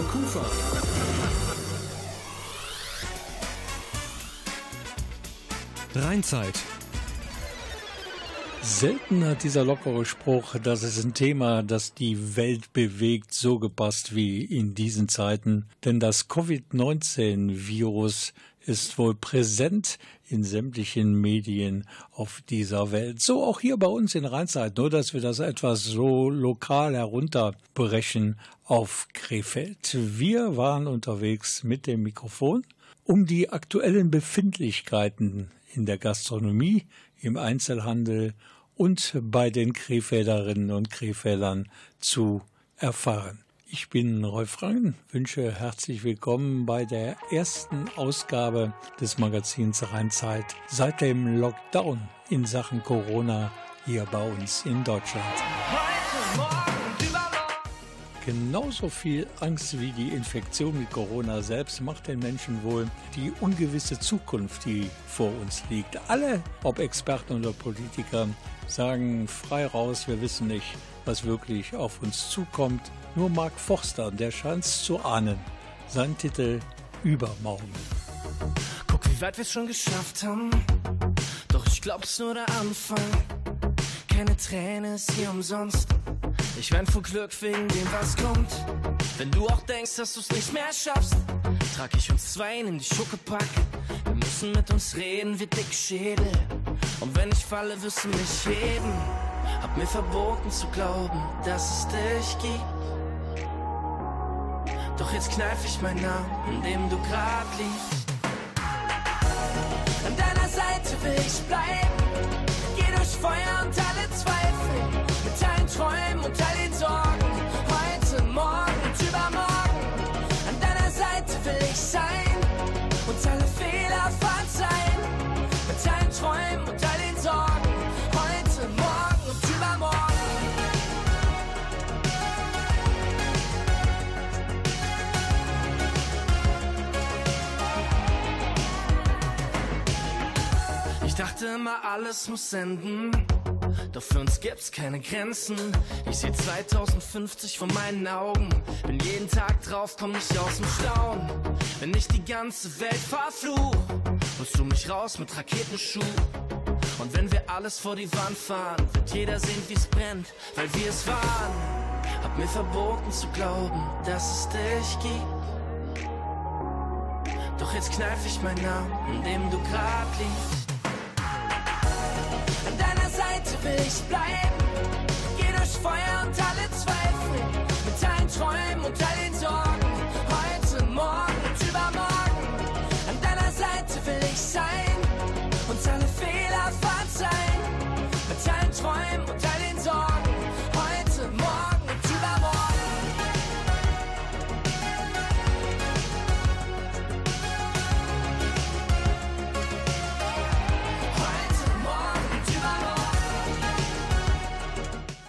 Radio Kufa. Rheinzeit. Selten hat dieser lockere Spruch, das ist ein Thema, das die Welt bewegt, so gepasst wie in diesen Zeiten. Denn das Covid-19-Virus ist wohl präsent in sämtlichen Medien auf dieser Welt. So auch hier bei uns in Rheinzeit, nur dass wir das etwas so lokal herunterbrechen auf Krefeld. Wir waren unterwegs mit dem Mikrofon, um die aktuellen Befindlichkeiten in der Gastronomie, im Einzelhandel und bei den Krefelderinnen und Krefeldern zu erfahren. Ich bin Rolf Rangen, wünsche herzlich willkommen bei der ersten Ausgabe des Magazins Rheinzeit seit dem Lockdown in Sachen Corona hier bei uns in Deutschland. Genauso viel Angst wie die Infektion mit Corona selbst macht den Menschen wohl die ungewisse Zukunft, die vor uns liegt. Alle, ob Experten oder Politiker, sagen frei raus, wir wissen nicht, was wirklich auf uns zukommt. Nur Mark Forster, der scheint es zu ahnen. Sein Titel Übermorgen. Guck, wie weit wir es schon geschafft haben. Doch ich glaub's nur der Anfang. Keine Träne ist hier umsonst. Ich wein vor Glück wegen dem, was kommt. Wenn du auch denkst, dass du's nicht mehr schaffst, trag ich uns zwei in die Schuckepack. Wir müssen mit uns reden wie dick Schädel. Und wenn ich falle, wirst du mich heben. Hab mir verboten zu glauben, dass es dich gibt. Doch jetzt kneif ich meinen Namen, in dem du grad liegst. An deiner Seite will ich bleiben. Dachte immer, alles muss enden. Doch für uns gibt's keine Grenzen. Ich seh 2050 vor meinen Augen. Bin jeden Tag drauf, komm nicht aus dem Staunen. Wenn ich die ganze Welt verfluch, holst du mich raus mit Raketenschuh. Und wenn wir alles vor die Wand fahren, wird jeder sehen, wie's brennt, weil wir es waren. Hab mir verboten zu glauben, dass es dich gibt. Doch jetzt kneif ich meinen Namen, in dem du grad liegst. Seite will ich bleiben. Geh durch Feuer und alle Zweifel. Mit deinen Träumen und all den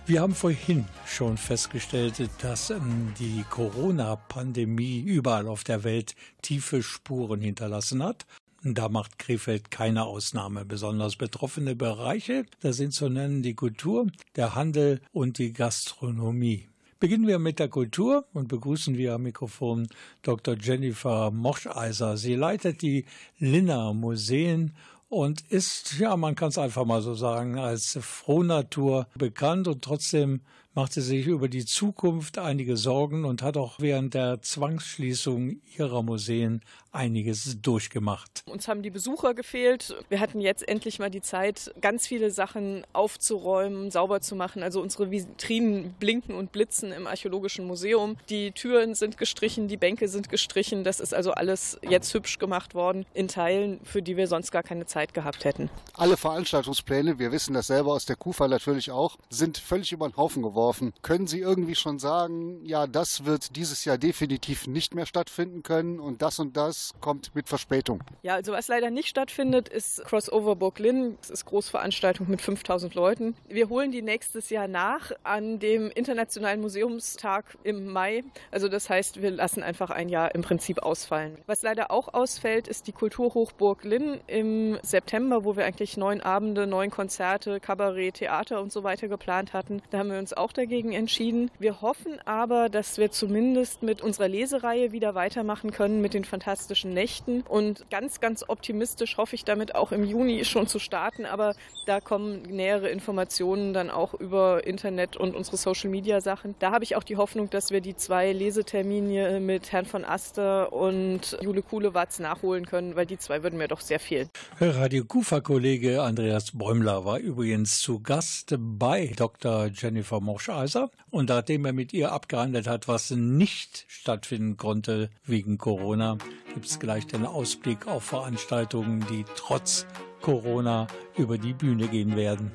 Wir haben vorhin schon festgestellt, dass ähm, die Corona-Pandemie überall auf der Welt tiefe Spuren hinterlassen hat. Da macht Krefeld keine Ausnahme. Besonders betroffene Bereiche, da sind zu nennen die Kultur, der Handel und die Gastronomie. Beginnen wir mit der Kultur und begrüßen wir am Mikrofon Dr. Jennifer Moscheiser. Sie leitet die Linner Museen und ist, ja, man kann es einfach mal so sagen, als Frohnatur bekannt. Und trotzdem macht sie sich über die Zukunft einige Sorgen und hat auch während der Zwangsschließung ihrer Museen einiges durchgemacht. Uns haben die Besucher gefehlt. Wir hatten jetzt endlich mal die Zeit, ganz viele Sachen aufzuräumen, sauber zu machen. Also unsere Vitrinen blinken und blitzen im Archäologischen Museum. Die Türen sind gestrichen, die Bänke sind gestrichen. Das ist also alles jetzt hübsch gemacht worden in Teilen, für die wir sonst gar keine Zeit gehabt hätten. Alle Veranstaltungspläne, wir wissen das selber aus der KUFA natürlich auch, sind völlig über den Haufen geworfen. Können Sie irgendwie schon sagen, ja, das wird dieses Jahr definitiv nicht mehr stattfinden können und das und das kommt mit Verspätung? Ja, also was leider nicht stattfindet, ist Crossover Brooklyn. Das ist Großveranstaltung mit 5000 Leuten. Wir holen die nächstes Jahr nach an dem Internationalen Museumstag im Mai. Also das heißt, wir lassen einfach ein Jahr im Prinzip ausfallen. Was leider auch ausfällt, ist die Kulturhochburg Linn im September, wo wir eigentlich neun Abende, neun Konzerte, Kabarett, Theater und so weiter geplant hatten. Da haben wir uns auch dagegen entschieden. Wir hoffen aber, dass wir zumindest mit unserer Lesereihe wieder weitermachen können mit den fantastischen Nächten. Und ganz, ganz optimistisch hoffe ich damit auch im Juni schon zu starten. Aber da kommen nähere Informationen dann auch über Internet und unsere Social-Media-Sachen. Da habe ich auch die Hoffnung, dass wir die zwei Lesetermine mit Herrn von Aster und Jule Kuhlewatz nachholen können, weil die zwei würden mir doch sehr fehlen. Radio Kufa-Kollege Andreas Bäumler war übrigens zu Gast bei Dr. Jennifer Morscheiser. Und nachdem er mit ihr abgehandelt hat, was nicht stattfinden konnte wegen Corona, gibt es gleich den Ausblick auf Veranstaltungen, die trotz Corona über die Bühne gehen werden.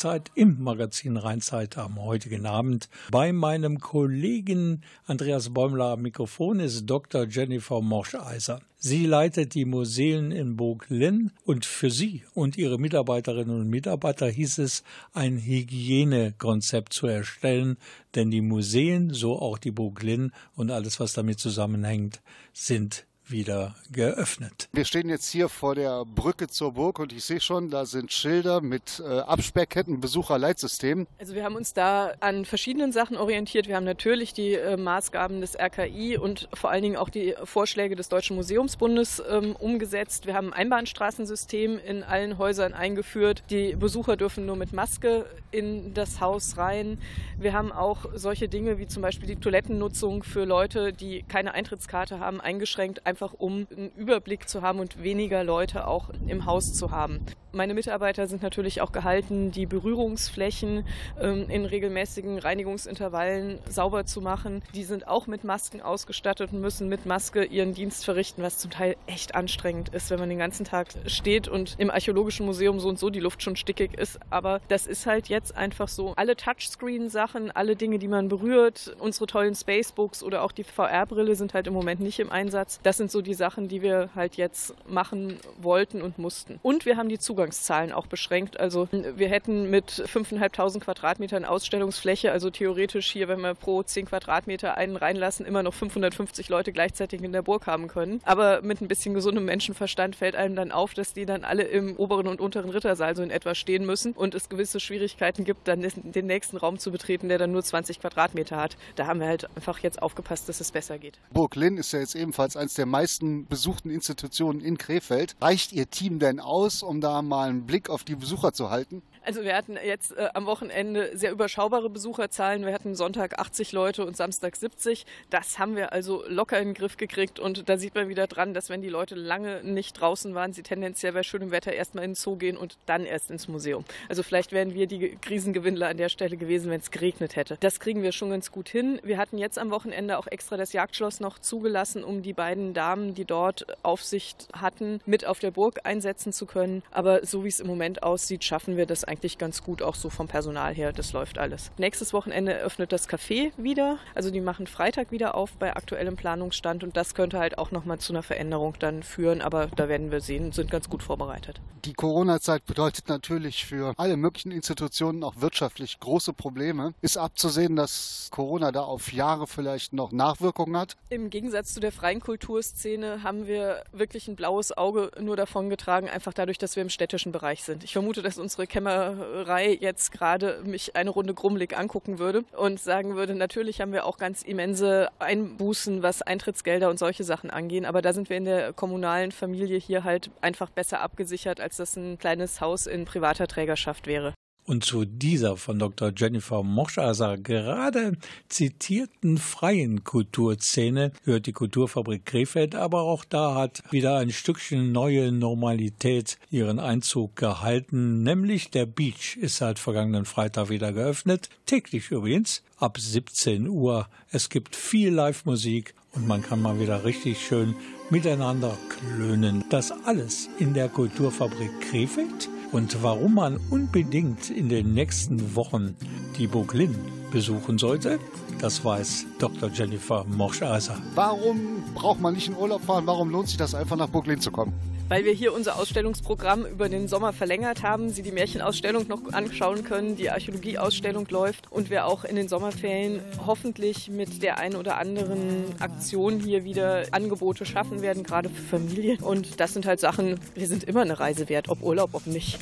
Corona-Zeit im Magazin Rheinzeit am heutigen Abend. Bei meinem Kollegen Andreas Bäumler am Mikrofon ist Dr. Jennifer Morscheiser. Sie leitet die Museen in Burg-Linn und für sie und ihre Mitarbeiterinnen und Mitarbeiter hieß es, ein Hygienekonzept zu erstellen, denn die Museen, so auch die Burg Linn und alles, was damit zusammenhängt, sind wieder geöffnet. Wir stehen jetzt hier vor der Brücke zur Burg und ich sehe schon, da sind Schilder mit äh, Absperrketten, Besucherleitsystem. Also wir haben uns da an verschiedenen Sachen orientiert. Wir haben natürlich die äh, Maßgaben des RKI und vor allen Dingen auch die Vorschläge des Deutschen Museumsbundes ähm, umgesetzt. Wir haben ein Einbahnstraßensystem in allen Häusern eingeführt. Die Besucher dürfen nur mit Maske in das Haus rein. Wir haben auch solche Dinge wie zum Beispiel die Toilettennutzung für Leute, die keine Eintrittskarte haben, eingeschränkt, einfach einfach um einen Überblick zu haben und weniger Leute auch im Haus zu haben. Meine Mitarbeiter sind natürlich auch gehalten, die Berührungsflächen ähm, in regelmäßigen Reinigungsintervallen sauber zu machen. Die sind auch mit Masken ausgestattet und müssen mit Maske ihren Dienst verrichten, was zum Teil echt anstrengend ist, wenn man den ganzen Tag steht und im Archäologischen Museum so und so die Luft schon stickig ist. Aber das ist halt jetzt einfach so. Alle Touchscreen-Sachen, alle Dinge, die man berührt, unsere tollen Spacebooks oder auch die VR-Brille sind halt im Moment nicht im Einsatz. Das sind so die Sachen, die wir halt jetzt machen wollten und mussten. Und wir haben die Zugangszahlen auch beschränkt. Also wir hätten mit 5.500 Quadratmetern Ausstellungsfläche, also theoretisch hier, wenn wir pro 10 Quadratmeter einen reinlassen, immer noch 550 Leute gleichzeitig in der Burg haben können. Aber mit ein bisschen gesundem Menschenverstand fällt einem dann auf, dass die dann alle im oberen und unteren Rittersaal so in etwa stehen müssen und es gewisse Schwierigkeiten gibt, dann den nächsten Raum zu betreten, der dann nur 20 Quadratmeter hat. Da haben wir halt einfach jetzt aufgepasst, dass es besser geht. Burg Linn ist ja jetzt ebenfalls eines der meisten besuchten Institutionen in Krefeld. Reicht Ihr Team denn aus, um da mal einen Blick auf die Besucher zu halten? Also wir hatten jetzt äh, am Wochenende sehr überschaubare Besucherzahlen. Wir hatten Sonntag 80 Leute und Samstag 70. Das haben wir also locker in den Griff gekriegt. Und da sieht man wieder dran, dass wenn die Leute lange nicht draußen waren, sie tendenziell bei schönem Wetter erstmal in den Zoo gehen und dann erst ins Museum. Also vielleicht wären wir die Krisengewinnler an der Stelle gewesen, wenn es geregnet hätte. Das kriegen wir schon ganz gut hin. Wir hatten jetzt am Wochenende auch extra das Jagdschloss noch zugelassen, um die beiden Damen, die dort Aufsicht hatten, mit auf der Burg einsetzen zu können. Aber so wie es im Moment aussieht, schaffen wir das eigentlich ganz gut, auch so vom Personal her. Das läuft alles. Nächstes Wochenende öffnet das Café wieder. Also die machen Freitag wieder auf bei aktuellem Planungsstand und das könnte halt auch nochmal zu einer Veränderung dann führen. Aber da werden wir sehen, sind ganz gut vorbereitet. Die Corona-Zeit bedeutet natürlich für alle möglichen Institutionen auch wirtschaftlich große Probleme. Ist abzusehen, dass Corona da auf Jahre vielleicht noch Nachwirkungen hat? Im Gegensatz zu der freien Kulturszene haben wir wirklich ein blaues Auge nur davon getragen, einfach dadurch, dass wir im städtischen Bereich sind. Ich vermute, dass unsere Kämmerei jetzt gerade mich eine Runde grummelig angucken würde und sagen würde, natürlich haben wir auch ganz immense Einbußen, was Eintrittsgelder und solche Sachen angehen, aber da sind wir in der kommunalen Familie hier halt einfach besser abgesichert, als das ein kleines Haus in privater Trägerschaft wäre. Und zu dieser von Dr. Jennifer Moschaser gerade zitierten freien Kulturszene gehört die Kulturfabrik Krefeld, aber auch da hat wieder ein Stückchen neue Normalität ihren Einzug gehalten, nämlich der Beach ist seit vergangenen Freitag wieder geöffnet, täglich übrigens ab 17 Uhr. Es gibt viel Live-Musik und man kann mal wieder richtig schön miteinander klönen. Das alles in der Kulturfabrik Krefeld und warum man unbedingt in den nächsten Wochen die Burg Linn besuchen sollte, das weiß Dr. Jennifer Morscheiser. Warum braucht man nicht in Urlaub fahren? Warum lohnt sich das einfach nach Burg Linn zu kommen? Weil wir hier unser Ausstellungsprogramm über den Sommer verlängert haben, Sie die Märchenausstellung noch anschauen können, die Archäologieausstellung läuft und wir auch in den Sommerferien hoffentlich mit der einen oder anderen Aktion hier wieder Angebote schaffen werden, gerade für Familien. Und das sind halt Sachen, wir sind immer eine Reise wert, ob Urlaub, ob nicht.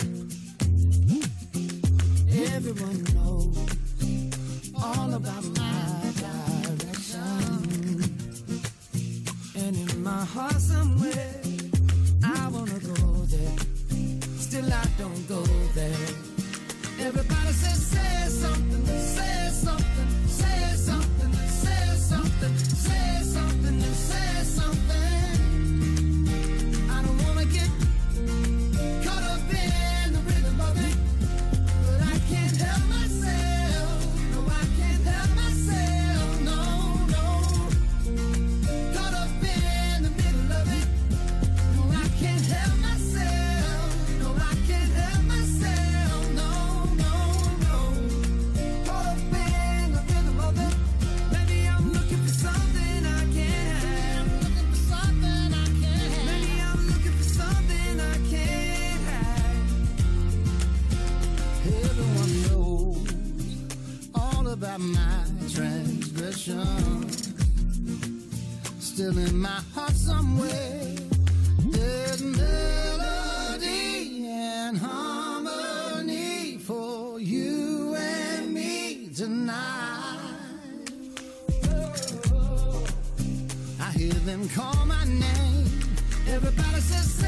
Everyone knows all about my direction. And in my heart somewhere till I don't go there. Everybody says, say something, say something, say something, say something, say something, say something. About my transgression. Still in my heart somewhere, there's melody and harmony for you and me tonight. I hear them call my name. Everybody says,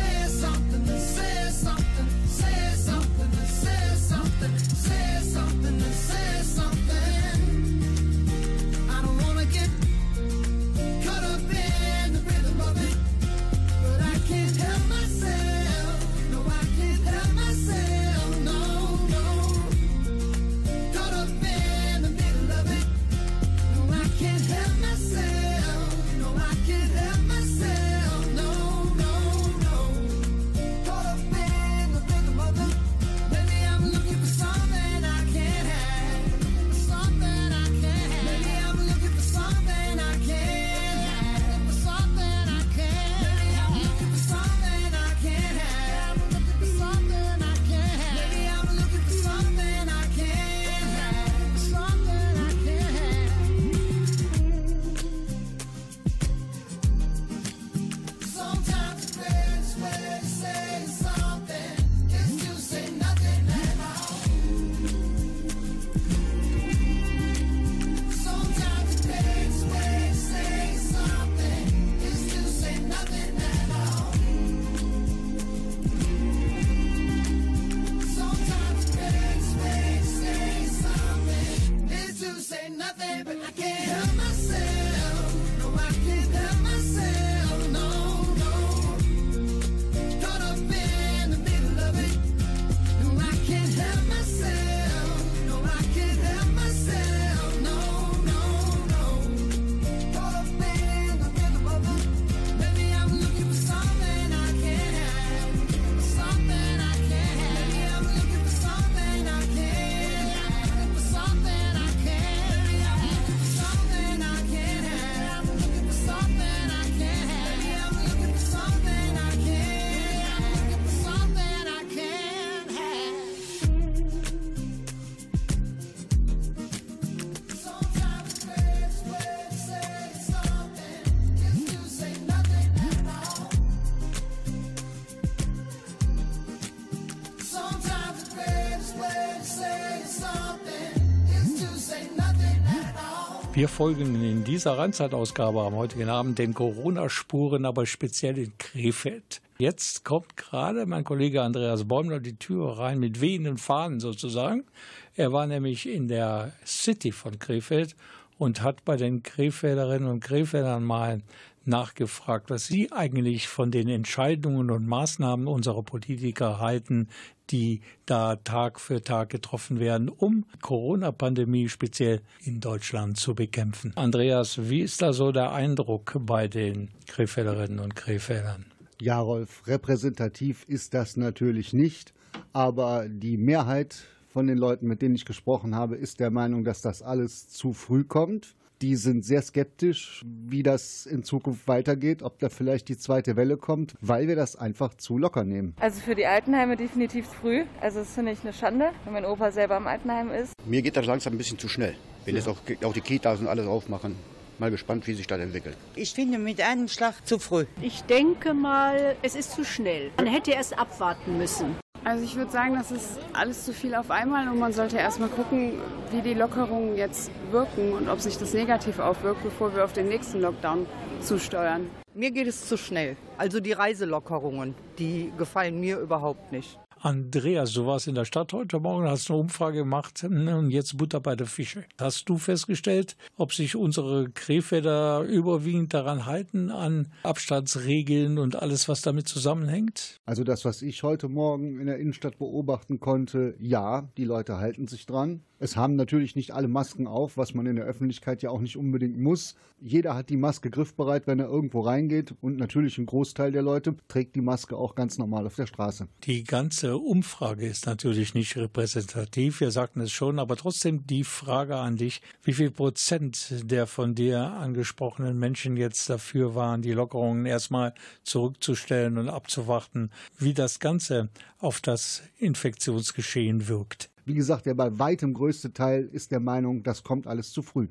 Wir folgen in dieser Rheinzeitausgabe am heutigen Abend den Corona-Spuren, aber speziell in Krefeld. Jetzt kommt gerade mein Kollege Andreas Bäumler die Tür rein mit wehenden Fahnen sozusagen. Er war nämlich in der City von Krefeld und hat bei den Krefelderinnen und Krefeldern mal nachgefragt, was sie eigentlich von den Entscheidungen und Maßnahmen unserer Politiker halten, die da Tag für Tag getroffen werden, um Corona-Pandemie speziell in Deutschland zu bekämpfen. Andreas, wie ist da so der Eindruck bei den Krefelderinnen und Krefeldern? Ja, Rolf, repräsentativ ist das natürlich nicht, aber die Mehrheit von den Leuten, mit denen ich gesprochen habe, ist der Meinung, dass das alles zu früh kommt. Die sind sehr skeptisch, wie das in Zukunft weitergeht, ob da vielleicht die zweite Welle kommt, weil wir das einfach zu locker nehmen. Also für die Altenheime definitiv früh. Also das finde ich eine Schande, wenn mein Opa selber im Altenheim ist. Mir geht das langsam ein bisschen zu schnell. Wenn jetzt auch, auch die Kitas und alles aufmachen, mal gespannt, wie sich das entwickelt. Ich finde mit einem Schlag zu früh. Ich denke mal, es ist zu schnell. Man hätte erst abwarten müssen. Also ich würde sagen, das ist alles zu viel auf einmal und man sollte erst mal gucken, wie die Lockerungen jetzt wirken und ob sich das negativ aufwirkt, bevor wir auf den nächsten Lockdown zusteuern. Mir geht es zu schnell. Also die Reiselockerungen, die gefallen mir überhaupt nicht. Andreas, du warst in der Stadt heute Morgen, hast eine Umfrage gemacht und jetzt Butter bei der Fische. Hast du festgestellt, ob sich unsere Krefelder überwiegend daran halten, an Abstandsregeln und alles, was damit zusammenhängt? Also das, was ich heute Morgen in der Innenstadt beobachten konnte, ja, die Leute halten sich dran. Es haben natürlich nicht alle Masken auf, was man in der Öffentlichkeit ja auch nicht unbedingt muss. Jeder hat die Maske griffbereit, wenn er irgendwo reingeht. Und natürlich ein Großteil der Leute trägt die Maske auch ganz normal auf der Straße. Die ganze Umfrage ist natürlich nicht repräsentativ. Wir sagten es schon, aber trotzdem die Frage an dich. Wie viel Prozent der von dir angesprochenen Menschen jetzt dafür waren, die Lockerungen erstmal zurückzustellen und abzuwarten, wie das Ganze auf das Infektionsgeschehen wirkt? Wie gesagt, der bei weitem größte Teil ist der Meinung, das kommt alles zu früh.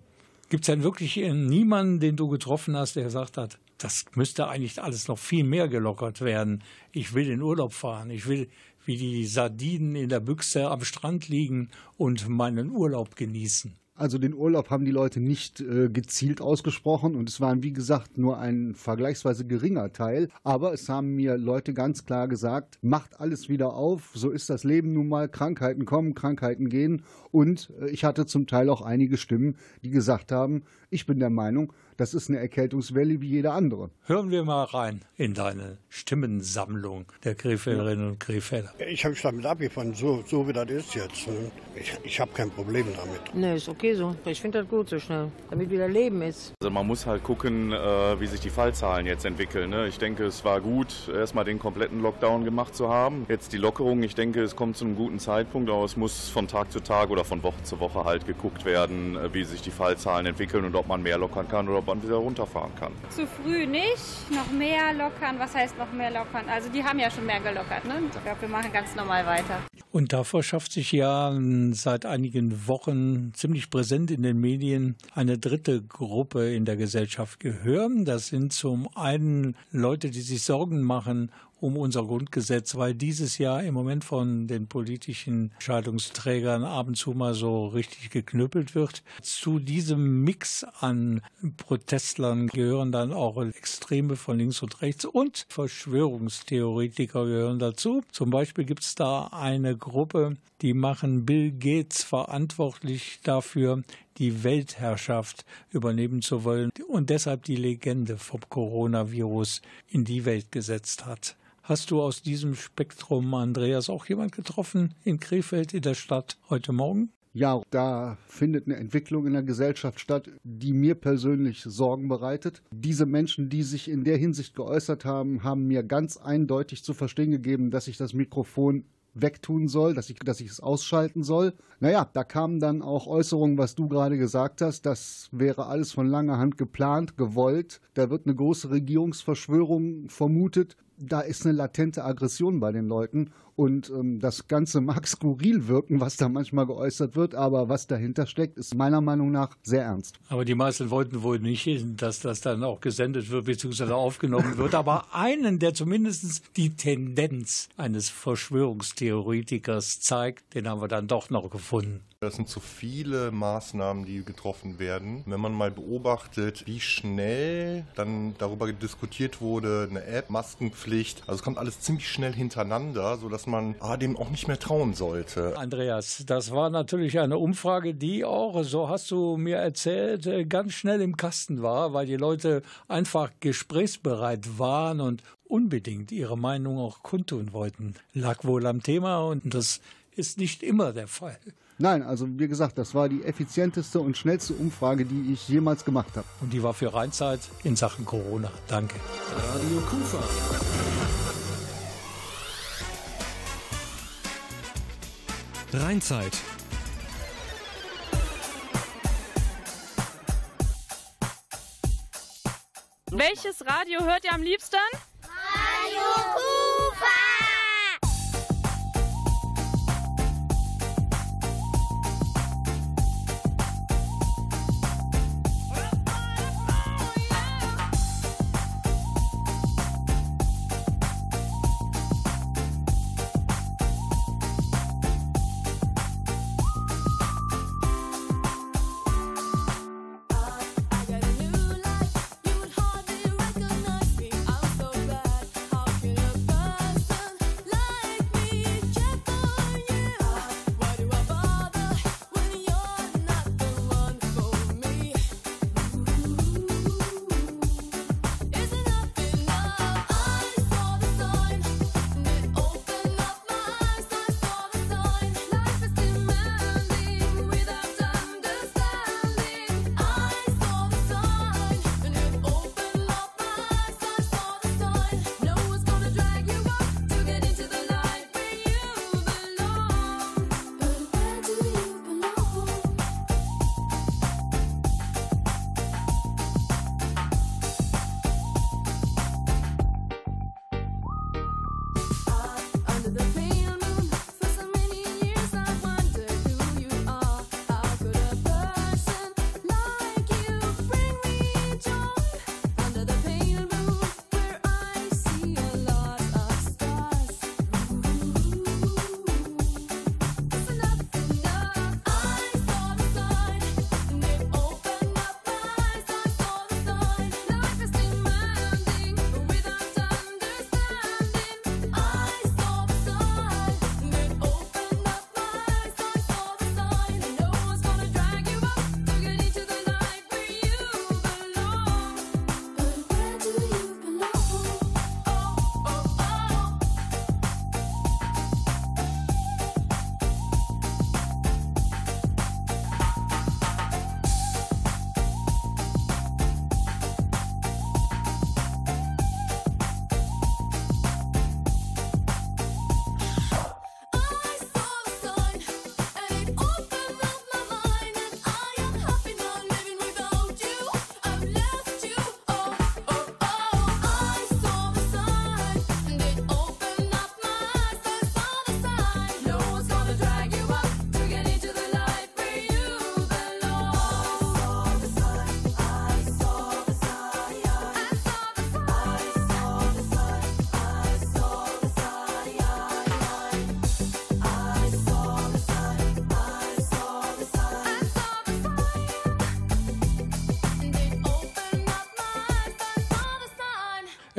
Gibt es denn wirklich niemanden, den du getroffen hast, der gesagt hat, das müsste eigentlich alles noch viel mehr gelockert werden. Ich will in Urlaub fahren. Ich will wie die Sardinen in der Büchse am Strand liegen und meinen Urlaub genießen. Also den Urlaub haben die Leute nicht äh, gezielt ausgesprochen und es waren wie gesagt nur ein vergleichsweise geringer Teil. Aber es haben mir Leute ganz klar gesagt, macht alles wieder auf, so ist das Leben nun mal, Krankheiten kommen, Krankheiten gehen. Und äh, ich hatte zum Teil auch einige Stimmen, die gesagt haben, ich bin der Meinung, das ist eine Erkältungswelle wie jede andere. Hören wir mal rein in deine Stimmensammlung der Krefelderinnen und Krefelder. Ich habe mich damit abgefunden, so, so wie das ist jetzt. Ich, ich habe kein Problem damit. Nee, ist okay so. Ich finde das gut so schnell, damit wieder Leben ist. Also man muss halt gucken, äh, wie sich die Fallzahlen jetzt entwickeln. Ne? Ich denke, es war gut, erstmal den kompletten Lockdown gemacht zu haben. Jetzt die Lockerung, ich denke, es kommt zu einem guten Zeitpunkt, aber es muss von Tag zu Tag oder von Woche zu Woche halt geguckt werden, äh, wie sich die Fallzahlen entwickeln und ob man mehr lockern kann oder ob man wieder runterfahren kann. Zu früh nicht, noch mehr lockern. Was heißt noch mehr lockern? Also die haben ja schon mehr gelockert. Ne? Ich glaube, wir machen ganz normal weiter. Und davor schafft sich ja seit einigen Wochen ziemlich präsent in den Medien eine dritte Gruppe in der Gesellschaft Gehör. Das sind zum einen Leute, die sich Sorgen machen um unser Grundgesetz, weil dieses Jahr im Moment von den politischen Entscheidungsträgern ab und zu mal so richtig geknüppelt wird. Zu diesem Mix an Protestlern gehören dann auch Extreme von links und rechts und Verschwörungstheoretiker gehören dazu. Zum Beispiel gibt es da eine Gruppe, die machen Bill Gates verantwortlich dafür, die Weltherrschaft übernehmen zu wollen und deshalb die Legende vom Coronavirus in die Welt gesetzt hat. Hast du aus diesem Spektrum, Andreas, auch jemand getroffen in Krefeld in der Stadt heute Morgen? Ja, da findet eine Entwicklung in der Gesellschaft statt, die mir persönlich Sorgen bereitet. Diese Menschen, die sich in der Hinsicht geäußert haben, haben mir ganz eindeutig zu verstehen gegeben, dass ich das Mikrofon wegtun soll, dass ich, dass ich es ausschalten soll. Naja, da kamen dann auch Äußerungen, was du gerade gesagt hast. Das wäre alles von langer Hand geplant, gewollt. Da wird eine große Regierungsverschwörung vermutet. Da ist eine latente Aggression bei den Leuten und ähm, das Ganze mag skurril wirken, was da manchmal geäußert wird, aber was dahinter steckt, ist meiner Meinung nach sehr ernst. Aber die meisten wollten wohl nicht, dass das dann auch gesendet wird bzw. aufgenommen wird. Aber einen, der zumindest die Tendenz eines Verschwörungstheoretikers zeigt, den haben wir dann doch noch gefunden. Das sind zu viele Maßnahmen, die getroffen werden. Wenn man mal beobachtet, wie schnell dann darüber diskutiert wurde, eine App, Maskenpflicht, also es kommt alles ziemlich schnell hintereinander, sodass man ah, dem auch nicht mehr trauen sollte. Andreas, das war natürlich eine Umfrage, die auch, so hast du mir erzählt, äh, ganz schnell im Kasten war, weil die Leute einfach gesprächsbereit waren und unbedingt ihre Meinung auch kundtun wollten. Lag wohl am Thema und das ist nicht immer der Fall. Nein, also wie gesagt, das war die effizienteste und schnellste Umfrage, die ich jemals gemacht habe. Und die war für Rheinzeit in Sachen Corona. Danke. Radio Kufa. Rheinzeit. Welches Radio hört ihr am liebsten? Radio Kufa.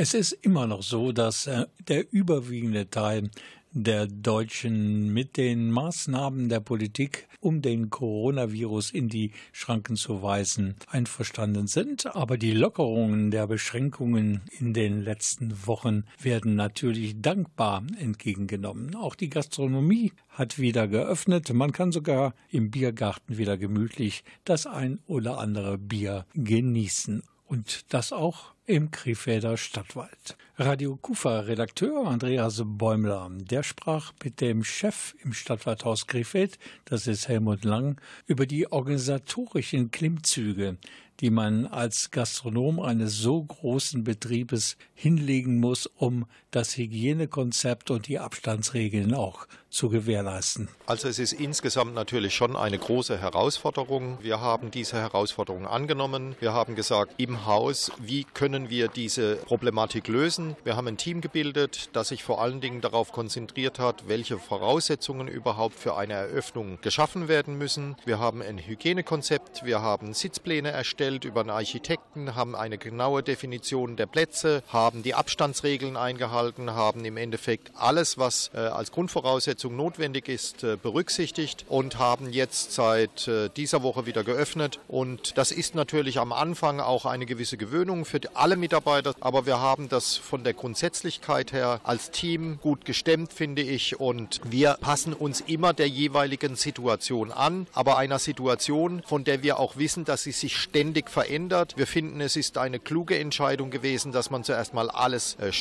Es ist immer noch so, dass äh, der überwiegende Teil der Deutschen mit den Maßnahmen der Politik, um den Coronavirus in die Schranken zu weisen, einverstanden sind. Aber die Lockerungen der Beschränkungen in den letzten Wochen werden natürlich dankbar entgegengenommen. Auch die Gastronomie hat wieder geöffnet. Man kann sogar im Biergarten wieder gemütlich das ein oder andere Bier genießen. Und das auch im Krefelder Stadtwald. Radio Kufa-Redakteur Andreas Bäumler, der sprach mit dem Chef im Stadtwaldhaus Krefeld, das ist Helmut Lang, über die organisatorischen Klimmzüge, die man als Gastronom eines so großen Betriebes hinlegen muss, um das Hygienekonzept und die Abstandsregeln auch zu gewährleisten? Also es ist insgesamt natürlich schon eine große Herausforderung. Wir haben diese Herausforderung angenommen. Wir haben gesagt, im Haus, wie können wir diese Problematik lösen? Wir haben ein Team gebildet, das sich vor allen Dingen darauf konzentriert hat, welche Voraussetzungen überhaupt für eine Eröffnung geschaffen werden müssen. Wir haben ein Hygienekonzept, wir haben Sitzpläne erstellt über einen Architekten, haben eine genaue Definition der Plätze, haben die Abstandsregeln eingehalten, haben im Endeffekt alles, was äh, als Grundvoraussetzung notwendig ist, äh, berücksichtigt und haben jetzt seit äh, dieser Woche wieder geöffnet. Und das ist natürlich am Anfang auch eine gewisse Gewöhnung für alle Mitarbeiter, aber wir haben das von der Grundsätzlichkeit her als Team gut gestemmt, finde ich. Und wir passen uns immer der jeweiligen Situation an, aber einer Situation, von der wir auch wissen, dass sie sich ständig verändert. Wir finden, es ist eine kluge Entscheidung gewesen, dass man zuerst mal alles äh,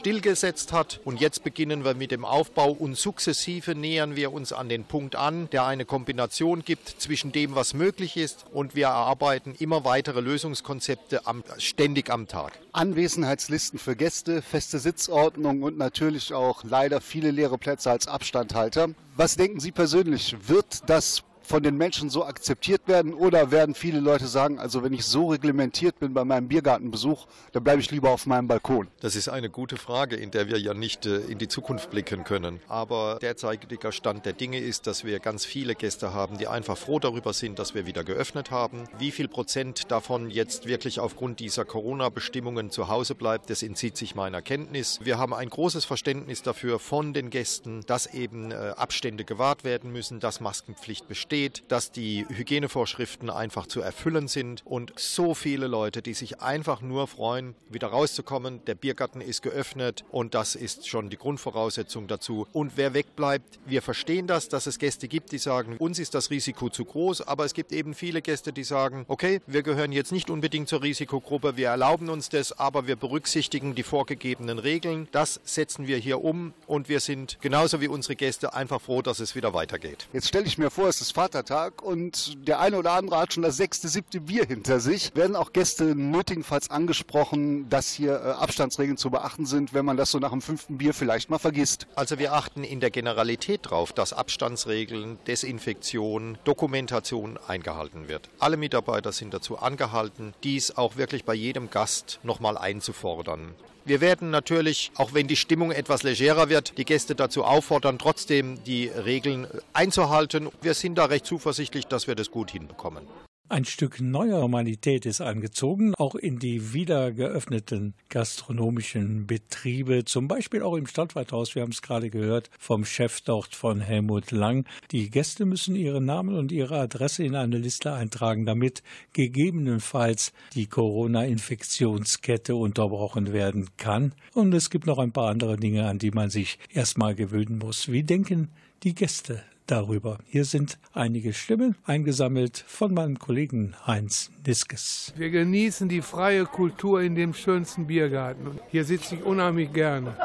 stillgesetzt hat. Und jetzt beginnen wir mit dem Aufbau und sukzessive nähern wir uns an den Punkt an, der eine Kombination gibt zwischen dem, was möglich ist und wir erarbeiten immer weitere Lösungskonzepte am, ständig am Tag. Anwesenheitslisten für Gäste, feste Sitzordnung und natürlich auch leider viele leere Plätze als Abstandhalter. Was denken Sie persönlich? Wird das von den Menschen so akzeptiert werden oder werden viele Leute sagen, also wenn ich so reglementiert bin bei meinem Biergartenbesuch, dann bleibe ich lieber auf meinem Balkon? Das ist eine gute Frage, in der wir ja nicht äh, in die Zukunft blicken können. Aber derzeitiger Stand der Dinge ist, dass wir ganz viele Gäste haben, die einfach froh darüber sind, dass wir wieder geöffnet haben. Wie viel Prozent davon jetzt wirklich aufgrund dieser Corona-Bestimmungen zu Hause bleibt, das entzieht sich meiner Kenntnis. Wir haben ein großes Verständnis dafür von den Gästen, dass eben äh, Abstände gewahrt werden müssen, dass Maskenpflicht besteht steht, dass die Hygienevorschriften einfach zu erfüllen sind und so viele Leute, die sich einfach nur freuen, wieder rauszukommen. Der Biergarten ist geöffnet und das ist schon die Grundvoraussetzung dazu. Und wer wegbleibt, wir verstehen das, dass es Gäste gibt, die sagen, uns ist das Risiko zu groß, aber es gibt eben viele Gäste, die sagen, okay, wir gehören jetzt nicht unbedingt zur Risikogruppe, wir erlauben uns das, aber wir berücksichtigen die vorgegebenen Regeln. Das setzen wir hier um und wir sind genauso wie unsere Gäste einfach froh, dass es wieder weitergeht. Jetzt stelle ich mir vor, es ist Vatertag und der eine oder andere hat schon das sechste, siebte Bier hinter sich. Werden auch Gäste nötigenfalls angesprochen, dass hier äh, Abstandsregeln zu beachten sind, wenn man das so nach dem fünften Bier vielleicht mal vergisst? Also wir achten in der Generalität darauf, dass Abstandsregeln, Desinfektion, Dokumentation eingehalten wird. Alle Mitarbeiter sind dazu angehalten, dies auch wirklich bei jedem Gast nochmal einzufordern. Wir werden natürlich, auch wenn die Stimmung etwas legerer wird, die Gäste dazu auffordern, trotzdem die Regeln einzuhalten. Wir sind da recht zuversichtlich, dass wir das gut hinbekommen. Ein Stück neuer Normalität ist eingezogen, auch in die wieder geöffneten gastronomischen Betriebe, zum Beispiel auch im Stadtwaldhaus. Wir haben es gerade gehört vom Chef dort von Helmut Lang. Die Gäste müssen ihren Namen und ihre Adresse in eine Liste eintragen, damit gegebenenfalls die Corona-Infektionskette unterbrochen werden kann. Und es gibt noch ein paar andere Dinge, an die man sich erstmal gewöhnen muss. Wie denken die Gäste darüber. Hier sind einige Stimmen eingesammelt von meinem Kollegen Heinz Niskes. Wir genießen die freie Kultur in dem schönsten Biergarten. Hier sitze ich unheimlich gerne.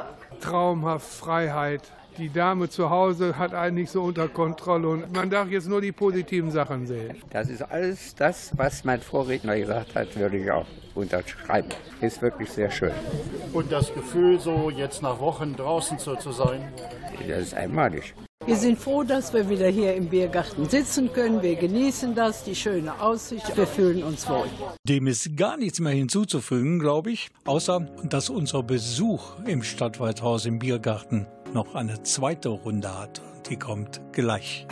Traumhaft Freiheit. Die Dame zu Hause hat eigentlich so unter Kontrolle und man darf jetzt nur die positiven Sachen sehen. Das ist alles das, was mein Vorredner gesagt hat, würde ich auch unterschreiben. Ist wirklich sehr schön. Und das Gefühl, so jetzt nach Wochen draußen zu, zu sein? Das ist einmalig. Wir sind froh, dass wir wieder hier im Biergarten sitzen können. Wir genießen das, die schöne Aussicht. Wir fühlen uns wohl. Dem ist gar nichts mehr hinzuzufügen, glaube ich, außer dass unser Besuch im Stadtwaldhaus im Biergarten noch eine zweite Runde hat. Die kommt gleich.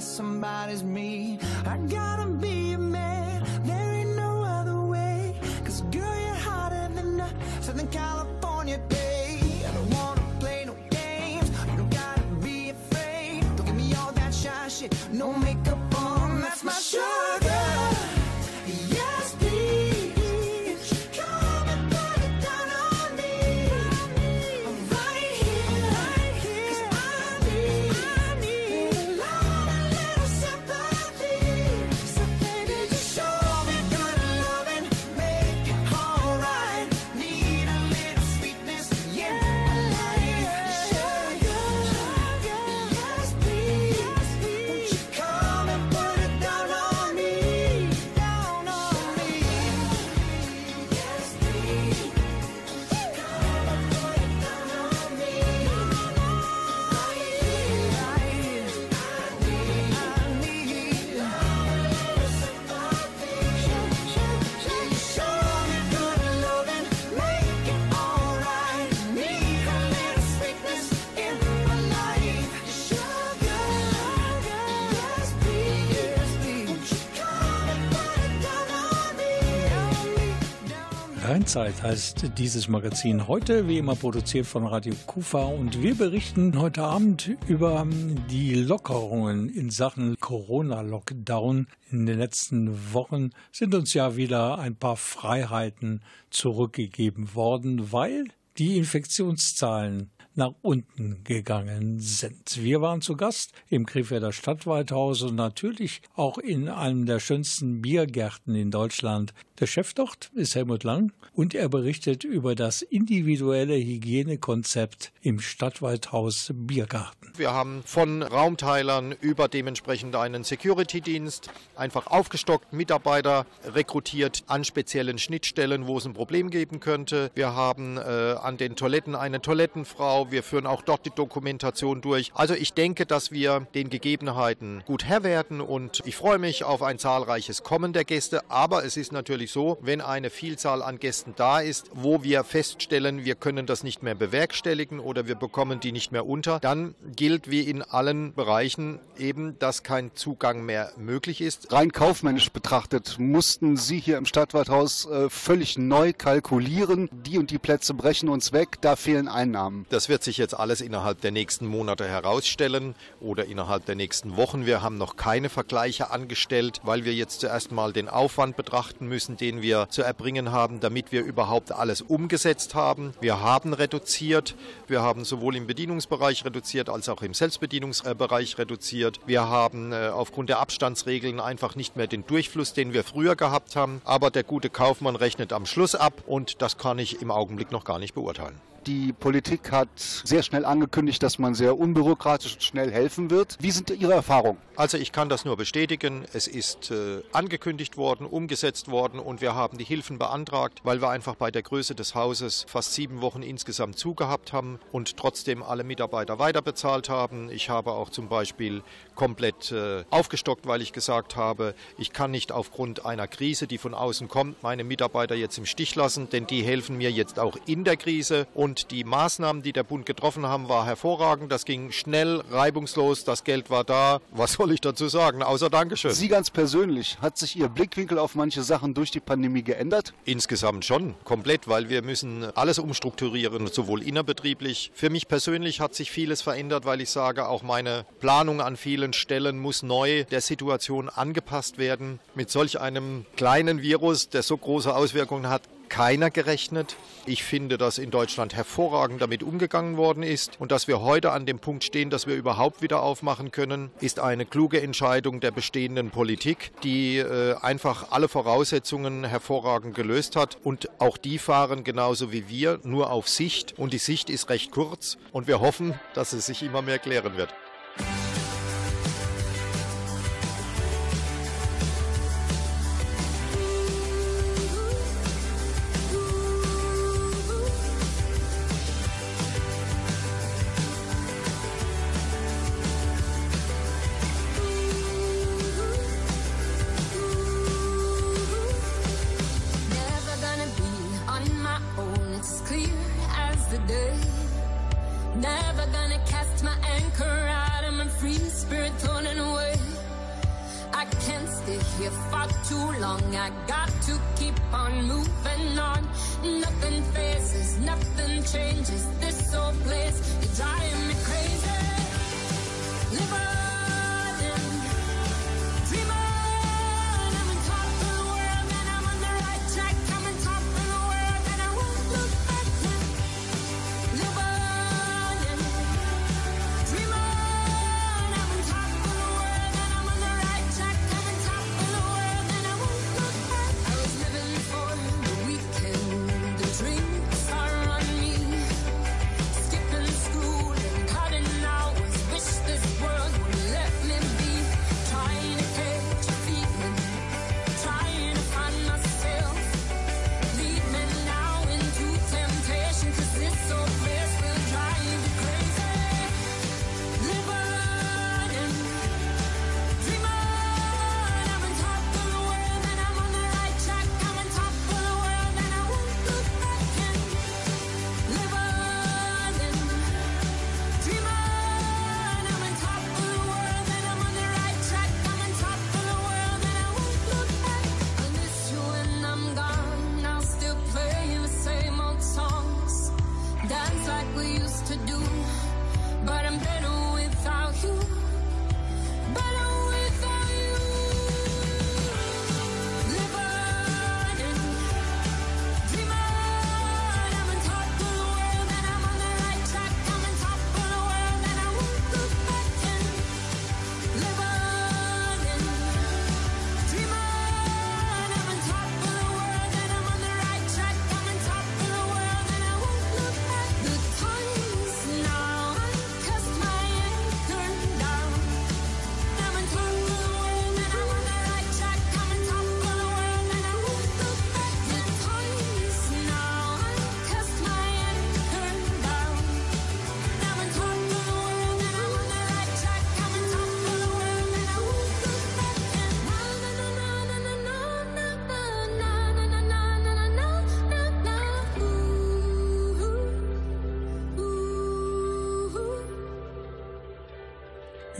Somebody's me. I gotta Rheinzeit heißt dieses Magazin heute, wie immer produziert von Radio Kufa und wir berichten heute Abend über die Lockerungen in Sachen Corona-Lockdown. In den letzten Wochen sind uns ja wieder ein paar Freiheiten zurückgegeben worden, weil die Infektionszahlen nach unten gegangen sind. Wir waren zu Gast im Krefelder Stadtwaldhaus und natürlich auch in einem der schönsten Biergärten in Deutschland. Der Chef dort ist Helmut Lang und er berichtet über das individuelle Hygienekonzept im Stadtwaldhaus Biergarten. Wir haben von Raumteilern über dementsprechend einen Security-Dienst einfach aufgestockt, Mitarbeiter rekrutiert an speziellen Schnittstellen, wo es ein Problem geben könnte. Wir haben äh, an den Toiletten eine Toilettenfrau. Wir führen auch dort die Dokumentation durch. Also ich denke, dass wir den Gegebenheiten gut Herr werden und ich freue mich auf ein zahlreiches Kommen der Gäste. Aber es ist natürlich so, wenn eine Vielzahl an Gästen da ist, wo wir feststellen, wir können das nicht mehr bewerkstelligen oder wir bekommen die nicht mehr unter, dann gilt wie in allen Bereichen eben, dass kein Zugang mehr möglich ist. Rein kaufmännisch betrachtet mussten Sie hier im Stadtwaldhaus äh, völlig neu kalkulieren. Die und die Plätze brechen uns weg, da fehlen Einnahmen. Das wird sich jetzt alles innerhalb der nächsten Monate herausstellen oder innerhalb der nächsten Wochen. Wir haben noch keine Vergleiche angestellt, weil wir jetzt zuerst mal den Aufwand betrachten müssen, den wir zu erbringen haben, damit wir überhaupt alles umgesetzt haben. Wir haben reduziert. Wir haben sowohl im Bedienungsbereich reduziert als auch im Selbstbedienungsbereich reduziert. Wir haben äh, aufgrund der Abstandsregeln einfach nicht mehr den Durchfluss, den wir früher gehabt haben. Aber der gute Kaufmann rechnet am Schluss ab und das kann ich im Augenblick noch gar nicht beurteilen. Die Politik hat sehr schnell angekündigt, dass man sehr unbürokratisch und schnell helfen wird. Wie sind Ihre Erfahrungen? Also ich kann das nur bestätigen. Es ist äh, angekündigt worden, umgesetzt worden und wir haben die Hilfen beantragt, weil wir einfach bei der Größe des Hauses fast sieben Wochen insgesamt zugehabt haben und trotzdem alle Mitarbeiter weiterbezahlt haben. Ich habe auch zum Beispiel komplett äh, aufgestockt, weil ich gesagt habe, ich kann nicht aufgrund einer Krise, die von außen kommt, meine Mitarbeiter jetzt im Stich lassen, denn die helfen mir jetzt auch in der Krise und und die Maßnahmen, die der Bund getroffen haben, war hervorragend. Das ging schnell, reibungslos, das Geld war da. Was soll ich dazu sagen, außer Dankeschön. Sie ganz persönlich, hat sich Ihr Blickwinkel auf manche Sachen durch die Pandemie geändert? Insgesamt schon, komplett, weil wir müssen alles umstrukturieren, sowohl innerbetrieblich. Für mich persönlich hat sich vieles verändert, weil ich sage, auch meine Planung an vielen Stellen muss neu der Situation angepasst werden. Mit solch einem kleinen Virus, der so große Auswirkungen hat, keiner gerechnet. Ich finde, dass in Deutschland hervorragend damit umgegangen worden ist und dass wir heute an dem Punkt stehen, dass wir überhaupt wieder aufmachen können, ist eine kluge Entscheidung der bestehenden Politik, die äh, einfach alle Voraussetzungen hervorragend gelöst hat und auch die fahren genauso wie wir nur auf Sicht und die Sicht ist recht kurz und wir hoffen, dass es sich immer mehr klären wird.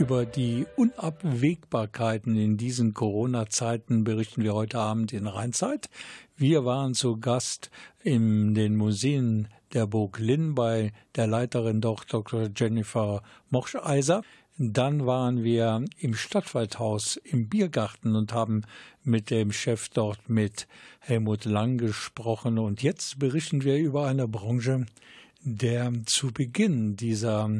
Über die Unabwägbarkeiten in diesen Corona-Zeiten berichten wir heute Abend in Rheinzeit. Wir waren zu Gast in den Museen der Burg Linn bei der Leiterin Dr. Jennifer Moscheiser. Dann waren wir im Stadtwaldhaus im Biergarten und haben mit dem Chef dort mit Helmut Lang gesprochen. Und jetzt berichten wir über eine Branche, der zu Beginn dieser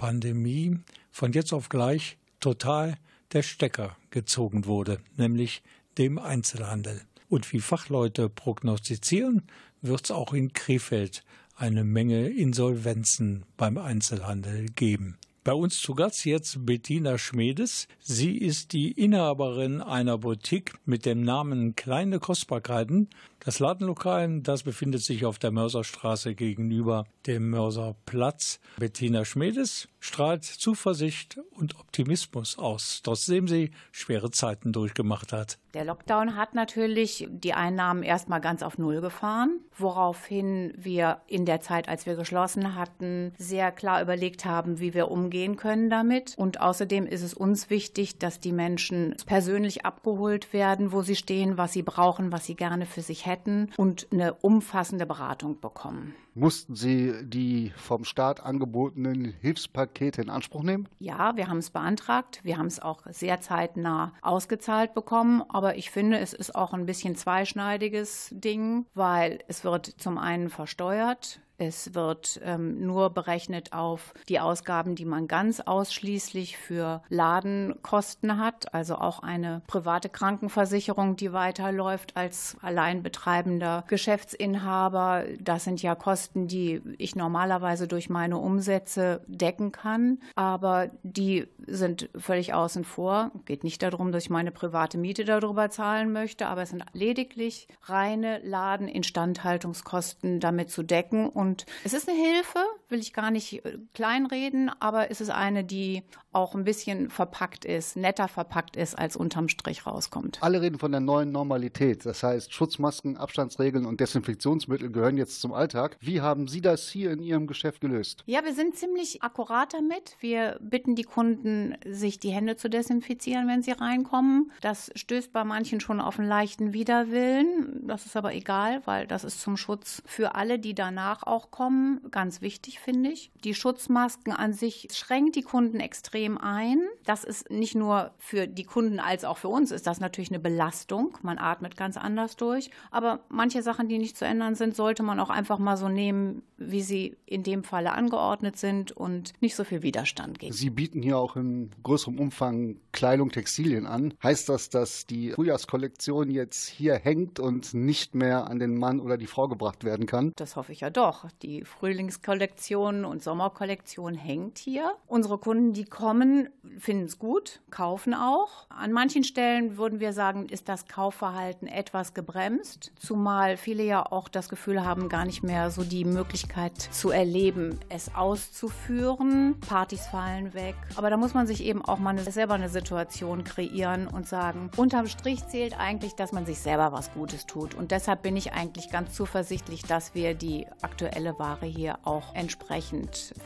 Corona-Pandemie von jetzt auf gleich total der Stecker gezogen wurde, nämlich dem Einzelhandel. Und wie Fachleute prognostizieren, wird es auch in Krefeld eine Menge Insolvenzen beim Einzelhandel geben. Bei uns zu Gast jetzt Bettina Schmedes. Sie ist die Inhaberin einer Boutique mit dem Namen Kleine Kostbarkeiten. Das Ladenlokal, das befindet sich auf der Mörserstraße gegenüber dem Mörserplatz. Bettina Schmedes strahlt Zuversicht und Optimismus aus, trotzdem sie schwere Zeiten durchgemacht hat. Der Lockdown hat natürlich die Einnahmen erstmal ganz auf Null gefahren, woraufhin wir in der Zeit, als wir geschlossen hatten, sehr klar überlegt haben, wie wir umgehen können damit. Und außerdem ist es uns wichtig, dass die Menschen persönlich abgeholt werden, wo sie stehen, was sie brauchen, was sie gerne für sich hätten und eine umfassende Beratung bekommen. Mussten Sie die vom Staat angebotenen Hilfspakete in Anspruch nehmen? Ja, wir haben es beantragt. Wir haben es auch sehr zeitnah ausgezahlt bekommen. Aber ich finde, es ist auch ein bisschen zweischneidiges Ding, weil es wird zum einen versteuert. Es wird ähm, nur berechnet auf die Ausgaben, die man ganz ausschließlich für Ladenkosten hat, also auch eine private Krankenversicherung, die weiterläuft als allein betreibender Geschäftsinhaber. Das sind ja Kosten, die ich normalerweise durch meine Umsätze decken kann, aber die sind völlig außen vor. Geht nicht darum, dass ich meine private Miete darüber zahlen möchte, aber es sind lediglich reine Ladeninstandhaltungskosten damit zu decken und und es ist eine Hilfe will ich gar nicht äh, kleinreden, aber es ist eine, die auch ein bisschen verpackt ist, netter verpackt ist, als unterm Strich rauskommt. Alle reden von der neuen Normalität. Das heißt, Schutzmasken, Abstandsregeln und Desinfektionsmittel gehören jetzt zum Alltag. Wie haben Sie das hier in Ihrem Geschäft gelöst? Ja, wir sind ziemlich akkurat damit. Wir bitten die Kunden, sich die Hände zu desinfizieren, wenn sie reinkommen. Das stößt bei manchen schon auf einen leichten Widerwillen. Das ist aber egal, weil das ist zum Schutz für alle, die danach auch kommen. Ganz wichtig, finde ich. Die Schutzmasken an sich schränkt die Kunden extrem ein. Das ist nicht nur für die Kunden als auch für uns ist das natürlich eine Belastung. Man atmet ganz anders durch. Aber manche Sachen, die nicht zu ändern sind, sollte man auch einfach mal so nehmen, wie sie in dem Falle angeordnet sind und nicht so viel Widerstand geben. Sie bieten hier auch in größerem Umfang Kleidung, Textilien an. Heißt das, dass die Frühjahrskollektion jetzt hier hängt und nicht mehr an den Mann oder die Frau gebracht werden kann? Das hoffe ich ja doch. Die Frühlingskollektion und Sommerkollektion hängt hier. Unsere Kunden, die kommen, finden es gut, kaufen auch. An manchen Stellen würden wir sagen, ist das Kaufverhalten etwas gebremst, zumal viele ja auch das Gefühl haben, gar nicht mehr so die Möglichkeit zu erleben, es auszuführen. Partys fallen weg. Aber da muss man sich eben auch mal eine, selber eine Situation kreieren und sagen, unterm Strich zählt eigentlich, dass man sich selber was Gutes tut. Und deshalb bin ich eigentlich ganz zuversichtlich, dass wir die aktuelle Ware hier auch entsprechend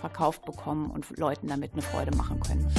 verkauft bekommen und Leuten damit eine Freude machen können.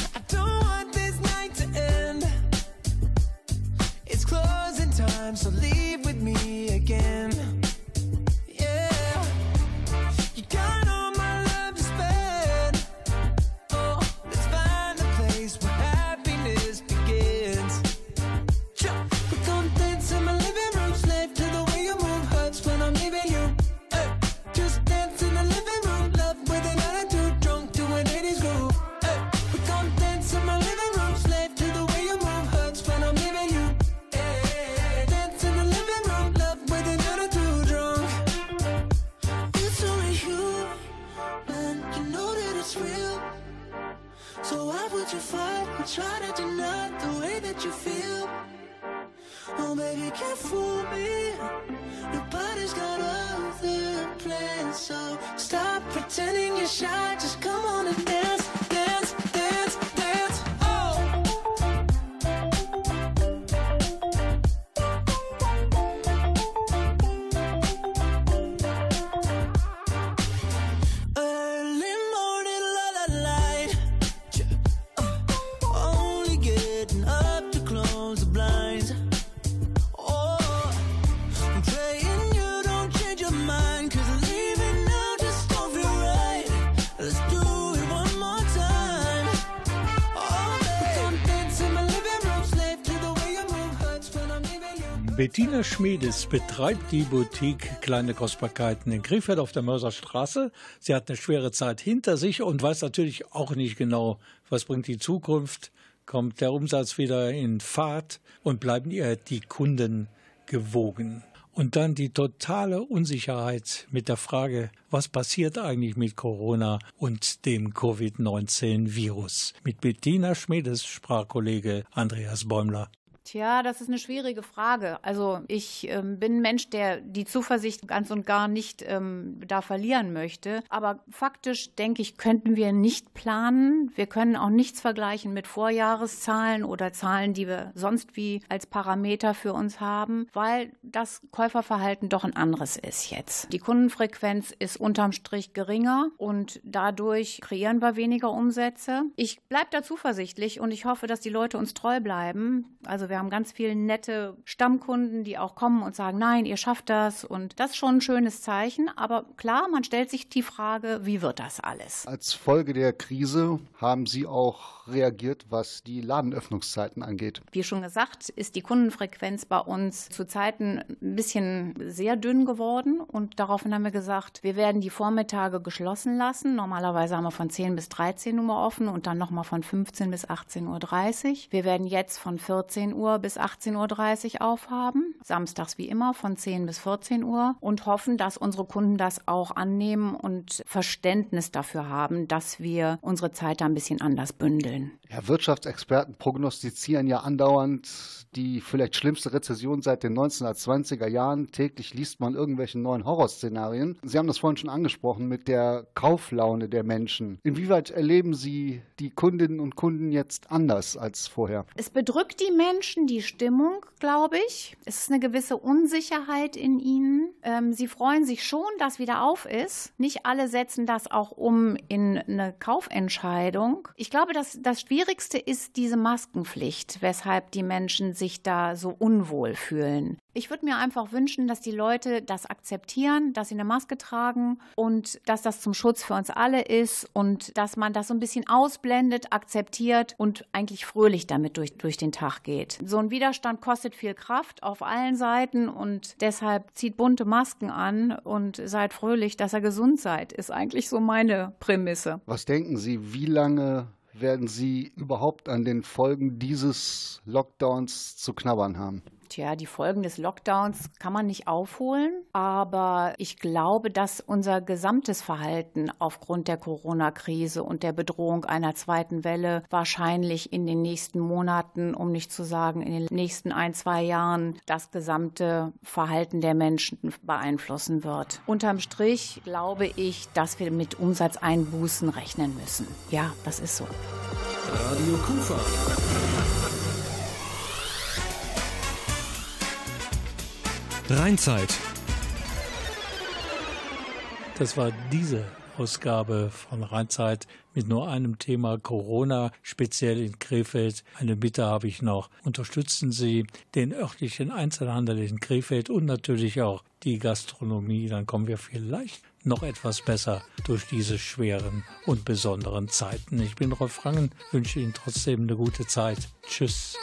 Bettina Schmiedes betreibt die Boutique Kleine Kostbarkeiten in Krefeld auf der Mörserstraße. Sie hat eine schwere Zeit hinter sich und weiß natürlich auch nicht genau, was bringt die Zukunft. Kommt der Umsatz wieder in Fahrt und bleiben ihr die Kunden gewogen? Und dann die totale Unsicherheit mit der Frage, was passiert eigentlich mit Corona und dem Covid-19-Virus? Mit Bettina Schmiedes Sprachkollege Andreas Bäumler. Tja, das ist eine schwierige Frage. Also ich ähm, bin ein Mensch, der die Zuversicht ganz und gar nicht ähm, da verlieren möchte. Aber faktisch denke ich, könnten wir nicht planen. Wir können auch nichts vergleichen mit Vorjahreszahlen oder Zahlen, die wir sonst wie als Parameter für uns haben, weil das Käuferverhalten doch ein anderes ist jetzt. Die Kundenfrequenz ist unterm Strich geringer und dadurch kreieren wir weniger Umsätze. Ich bleibe da zuversichtlich und ich hoffe, dass die Leute uns treu bleiben. Also wir wir haben ganz viele nette Stammkunden, die auch kommen und sagen, nein, ihr schafft das. Und das ist schon ein schönes Zeichen. Aber klar, man stellt sich die Frage, wie wird das alles? Als Folge der Krise haben Sie auch reagiert, was die Ladenöffnungszeiten angeht. Wie schon gesagt, ist die Kundenfrequenz bei uns zu Zeiten ein bisschen sehr dünn geworden. Und daraufhin haben wir gesagt, wir werden die Vormittage geschlossen lassen. Normalerweise haben wir von 10 bis 13 Uhr offen und dann nochmal von 15 bis 18.30 Uhr. Wir werden jetzt von 14 Uhr Uhr bis 18.30 Uhr aufhaben, samstags wie immer von 10 bis 14 Uhr und hoffen, dass unsere Kunden das auch annehmen und Verständnis dafür haben, dass wir unsere Zeit da ein bisschen anders bündeln. Ja, Wirtschaftsexperten prognostizieren ja andauernd die vielleicht schlimmste Rezession seit den 1920er Jahren. Täglich liest man irgendwelche neuen Horrorszenarien. Sie haben das vorhin schon angesprochen mit der Kauflaune der Menschen. Inwieweit erleben Sie die Kundinnen und Kunden jetzt anders als vorher? Es bedrückt die Menschen, die Stimmung, glaube ich. Es ist eine gewisse Unsicherheit in ihnen. Ähm, sie freuen sich schon, dass wieder auf ist. Nicht alle setzen das auch um in eine Kaufentscheidung. Ich glaube, dass das Schwierigste ist diese Maskenpflicht, weshalb die Menschen sich da so unwohl fühlen. Ich würde mir einfach wünschen, dass die Leute das akzeptieren, dass sie eine Maske tragen und dass das zum Schutz für uns alle ist und dass man das so ein bisschen ausblendet, akzeptiert und eigentlich fröhlich damit durch, durch den Tag geht. So ein Widerstand kostet viel Kraft auf allen Seiten und deshalb zieht bunte Masken an und seid fröhlich, dass ihr gesund seid, ist eigentlich so meine Prämisse. Was denken Sie, wie lange werden Sie überhaupt an den Folgen dieses Lockdowns zu knabbern haben? Tja, die Folgen des Lockdowns kann man nicht aufholen, aber ich glaube, dass unser gesamtes Verhalten aufgrund der Corona-Krise und der Bedrohung einer zweiten Welle wahrscheinlich in den nächsten Monaten, um nicht zu sagen in den nächsten ein, zwei Jahren, das gesamte Verhalten der Menschen beeinflussen wird. Unterm Strich glaube ich, dass wir mit Umsatzeinbußen rechnen müssen. Ja, das ist so. Radio Kufa. Rheinzeit. Das war diese Ausgabe von Rheinzeit mit nur einem Thema Corona, speziell in Krefeld. Eine Bitte habe ich noch. Unterstützen Sie den örtlichen Einzelhandel in Krefeld und natürlich auch die Gastronomie. Dann kommen wir vielleicht noch etwas besser durch diese schweren und besonderen Zeiten. Ich bin Rolf Rangen, wünsche Ihnen trotzdem eine gute Zeit. Tschüss.